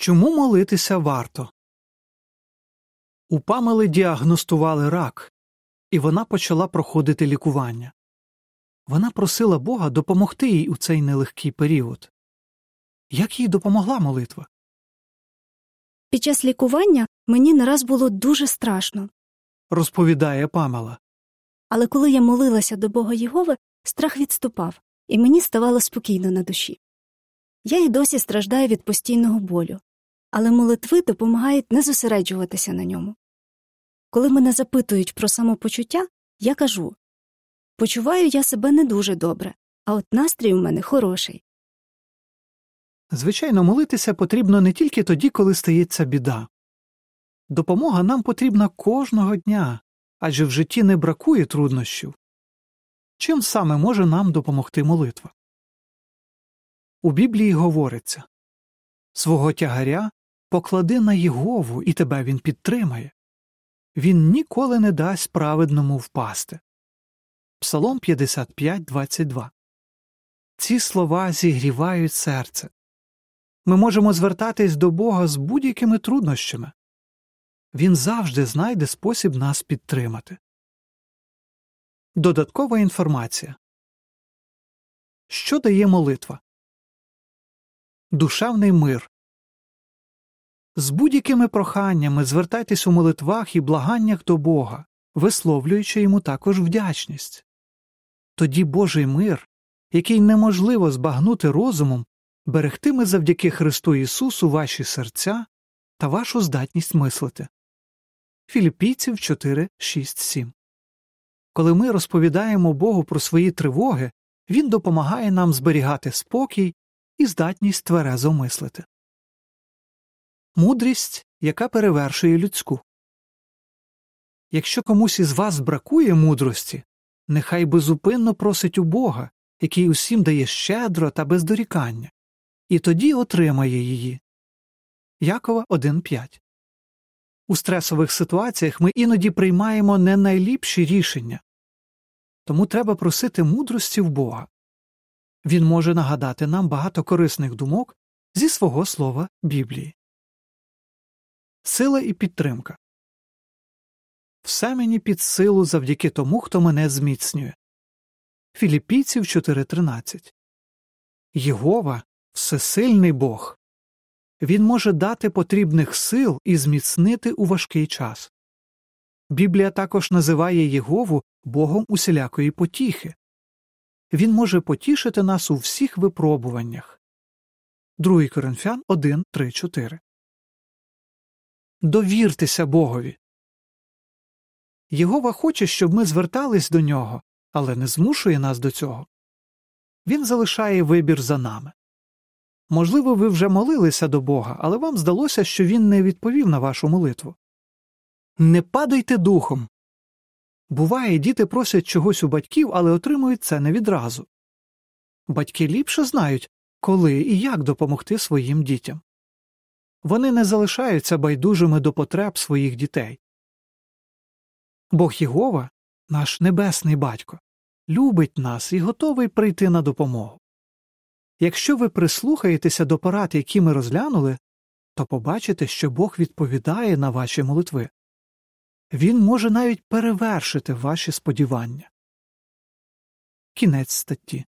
Чому молитися варто? У Памели діагностували рак, і вона почала проходити лікування. Вона просила Бога допомогти їй у цей нелегкий період. Як їй допомогла молитва? Під час лікування мені не раз було дуже страшно, розповідає Памела. але коли я молилася до Бога Єгови, страх відступав, і мені ставало спокійно на душі. Я й досі страждаю від постійного болю, але молитви допомагають не зосереджуватися на ньому. Коли мене запитують про самопочуття, я кажу почуваю я себе не дуже добре, а от настрій у мене хороший. Звичайно, молитися потрібно не тільки тоді, коли стається біда. Допомога нам потрібна кожного дня, адже в житті не бракує труднощів. Чим саме може нам допомогти молитва? У Біблії говориться свого тягаря поклади на Єгову, і тебе він підтримає. Він ніколи не дасть праведному впасти. Псалом 55, 22 Ці слова зігрівають серце. Ми можемо звертатись до Бога з будь-якими труднощами. Він завжди знайде спосіб нас підтримати. Додаткова інформація Що дає молитва? Душевний мир. З будь-якими проханнями звертайтесь у молитвах і благаннях до Бога, висловлюючи йому також вдячність. Тоді Божий мир, який неможливо збагнути розумом, берегтиме завдяки Христу Ісусу ваші серця та вашу здатність мислити. Філіппійців 4, 6, 7 Коли ми розповідаємо Богу про свої тривоги, Він допомагає нам зберігати спокій і здатність тверезо мислити. Мудрість, яка перевершує людську. Якщо комусь із вас бракує мудрості, нехай безупинно просить у Бога, який усім дає щедро та без дорікання, і тоді отримає її. Якова 1.5 У стресових ситуаціях ми іноді приймаємо не найліпші рішення, тому треба просити мудрості в Бога. Він може нагадати нам багато корисних думок зі свого слова Біблії. Сила і підтримка все мені під силу завдяки тому, хто мене зміцнює. Філіппійців 4.13 Єгова всесильний Бог. Він може дати потрібних сил і зміцнити у важкий час. Біблія також називає Єгову Богом усілякої потіхи. Він може потішити нас у всіх випробуваннях. 2 Коринфян 1, 3, 4 Довіртеся Богові. Єгова хоче, щоб ми звертались до нього, але не змушує нас до цього. Він залишає вибір за нами. Можливо, ви вже молилися до Бога, але вам здалося, що він не відповів на вашу молитву. Не падайте духом. Буває, діти просять чогось у батьків, але отримують це не відразу. Батьки ліпше знають, коли і як допомогти своїм дітям. Вони не залишаються байдужими до потреб своїх дітей. Бог Єгова, наш небесний батько, любить нас і готовий прийти на допомогу. Якщо ви прислухаєтеся до порад, які ми розглянули, то побачите, що Бог відповідає на ваші молитви. Він може навіть перевершити ваші сподівання. Кінець статті